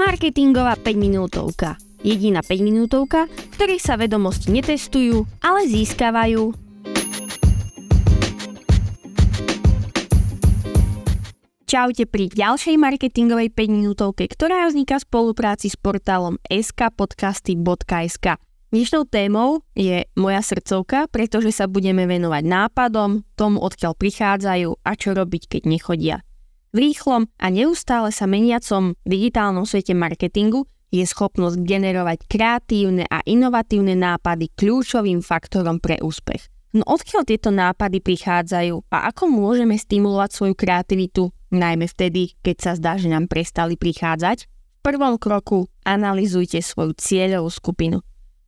Marketingová 5 minútovka. Jediná 5 minútovka, v ktorej sa vedomosti netestujú, ale získavajú. Čaute pri ďalšej marketingovej 5 minútovke, ktorá vzniká v spolupráci s portálom skpodcasty.sk. Dnešnou témou je moja srdcovka, pretože sa budeme venovať nápadom, tomu odkiaľ prichádzajú a čo robiť, keď nechodia. V rýchlom a neustále sa meniacom digitálnom svete marketingu je schopnosť generovať kreatívne a inovatívne nápady kľúčovým faktorom pre úspech. No odkiaľ tieto nápady prichádzajú a ako môžeme stimulovať svoju kreativitu, najmä vtedy, keď sa zdá, že nám prestali prichádzať? V prvom kroku analizujte svoju cieľovú skupinu.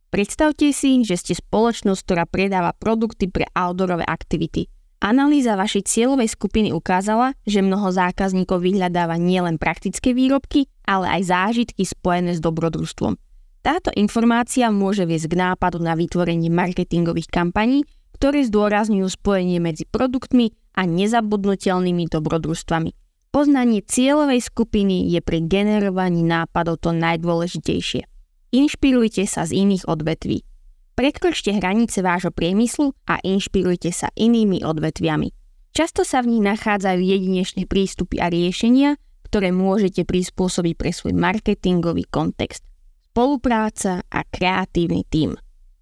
Predstavte si, že ste spoločnosť, ktorá predáva produkty pre outdoorové aktivity. Analýza vašej cieľovej skupiny ukázala, že mnoho zákazníkov vyhľadáva nielen praktické výrobky, ale aj zážitky spojené s dobrodružstvom. Táto informácia môže viesť k nápadu na vytvorenie marketingových kampaní, ktoré zdôrazňujú spojenie medzi produktmi a nezabudnutelnými dobrodružstvami. Poznanie cieľovej skupiny je pri generovaní nápadov to najdôležitejšie. Inšpirujte sa z iných odvetví. Prekročte hranice vášho priemyslu a inšpirujte sa inými odvetviami. Často sa v nich nachádzajú jedinečné prístupy a riešenia, ktoré môžete prispôsobiť pre svoj marketingový kontext. Spolupráca a kreatívny tím.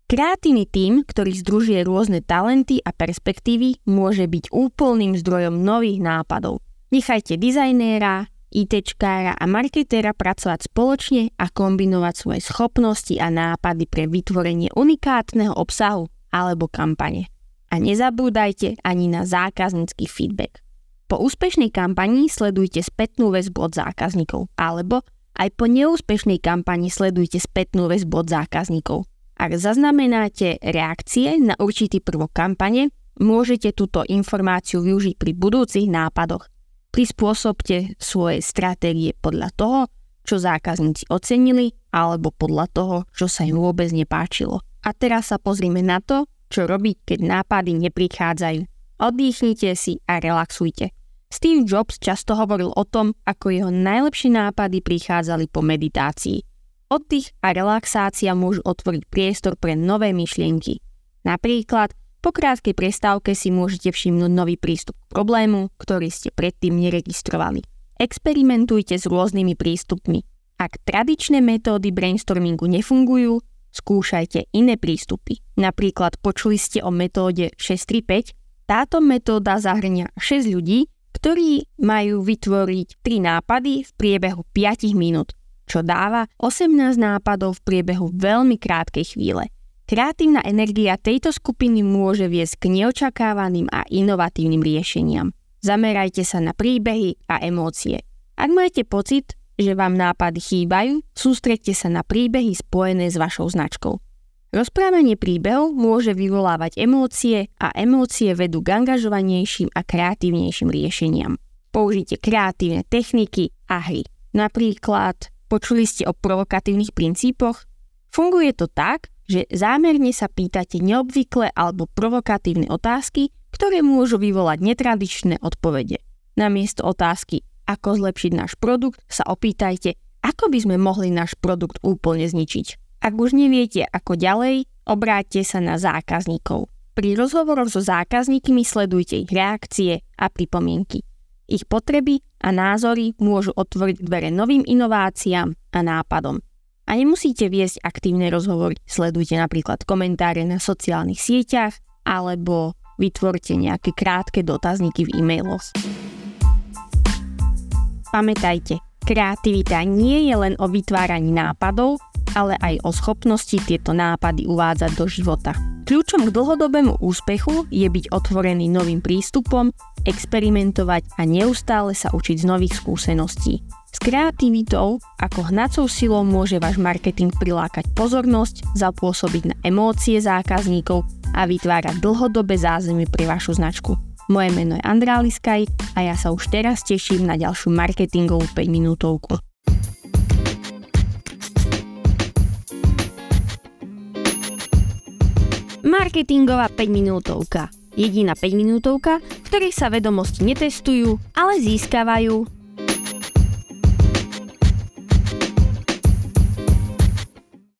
Kreatívny tím, ktorý združuje rôzne talenty a perspektívy, môže byť úplným zdrojom nových nápadov. Nechajte dizajnéra, ITčkára a marketéra pracovať spoločne a kombinovať svoje schopnosti a nápady pre vytvorenie unikátneho obsahu alebo kampane. A nezabúdajte ani na zákaznícky feedback. Po úspešnej kampani sledujte spätnú väzbu od zákazníkov, alebo aj po neúspešnej kampani sledujte spätnú väzbu od zákazníkov. Ak zaznamenáte reakcie na určitý prvok kampane, môžete túto informáciu využiť pri budúcich nápadoch Prispôsobte svoje stratégie podľa toho, čo zákazníci ocenili, alebo podľa toho, čo sa im vôbec nepáčilo. A teraz sa pozrime na to, čo robiť, keď nápady neprichádzajú. Oddychnite si a relaxujte. Steve Jobs často hovoril o tom, ako jeho najlepšie nápady prichádzali po meditácii. Oddych a relaxácia môžu otvoriť priestor pre nové myšlienky. Napríklad po krátkej prestávke si môžete všimnúť nový prístup k problému, ktorý ste predtým neregistrovali. Experimentujte s rôznymi prístupmi. Ak tradičné metódy brainstormingu nefungujú, skúšajte iné prístupy. Napríklad počuli ste o metóde 635. Táto metóda zahrňa 6 ľudí, ktorí majú vytvoriť 3 nápady v priebehu 5 minút, čo dáva 18 nápadov v priebehu veľmi krátkej chvíle. Kreatívna energia tejto skupiny môže viesť k neočakávaným a inovatívnym riešeniam. Zamerajte sa na príbehy a emócie. Ak máte pocit, že vám nápady chýbajú, sústredte sa na príbehy spojené s vašou značkou. Rozprávanie príbehov môže vyvolávať emócie a emócie vedú k angažovanejším a kreatívnejším riešeniam. Použite kreatívne techniky a hry. Napríklad, počuli ste o provokatívnych princípoch? Funguje to tak, že zámerne sa pýtate neobvyklé alebo provokatívne otázky, ktoré môžu vyvolať netradičné odpovede. Namiesto otázky, ako zlepšiť náš produkt, sa opýtajte, ako by sme mohli náš produkt úplne zničiť. Ak už neviete, ako ďalej, obráťte sa na zákazníkov. Pri rozhovoroch so zákazníkmi sledujte ich reakcie a pripomienky. Ich potreby a názory môžu otvoriť dvere novým inováciám a nápadom. A nemusíte viesť aktívne rozhovory. Sledujte napríklad komentáre na sociálnych sieťach alebo vytvorte nejaké krátke dotazníky v e-mailoch. Pamätajte, kreativita nie je len o vytváraní nápadov, ale aj o schopnosti tieto nápady uvádzať do života. Kľúčom k dlhodobému úspechu je byť otvorený novým prístupom, experimentovať a neustále sa učiť z nových skúseností. S kreativitou ako hnacou silou môže váš marketing prilákať pozornosť, zapôsobiť na emócie zákazníkov a vytvárať dlhodobé zázemie pre vašu značku. Moje meno je Andrá Liskaj a ja sa už teraz teším na ďalšiu marketingovú 5 minútovku. Marketingová 5 minútovka. Jediná 5 minútovka, v ktorej sa vedomosti netestujú, ale získavajú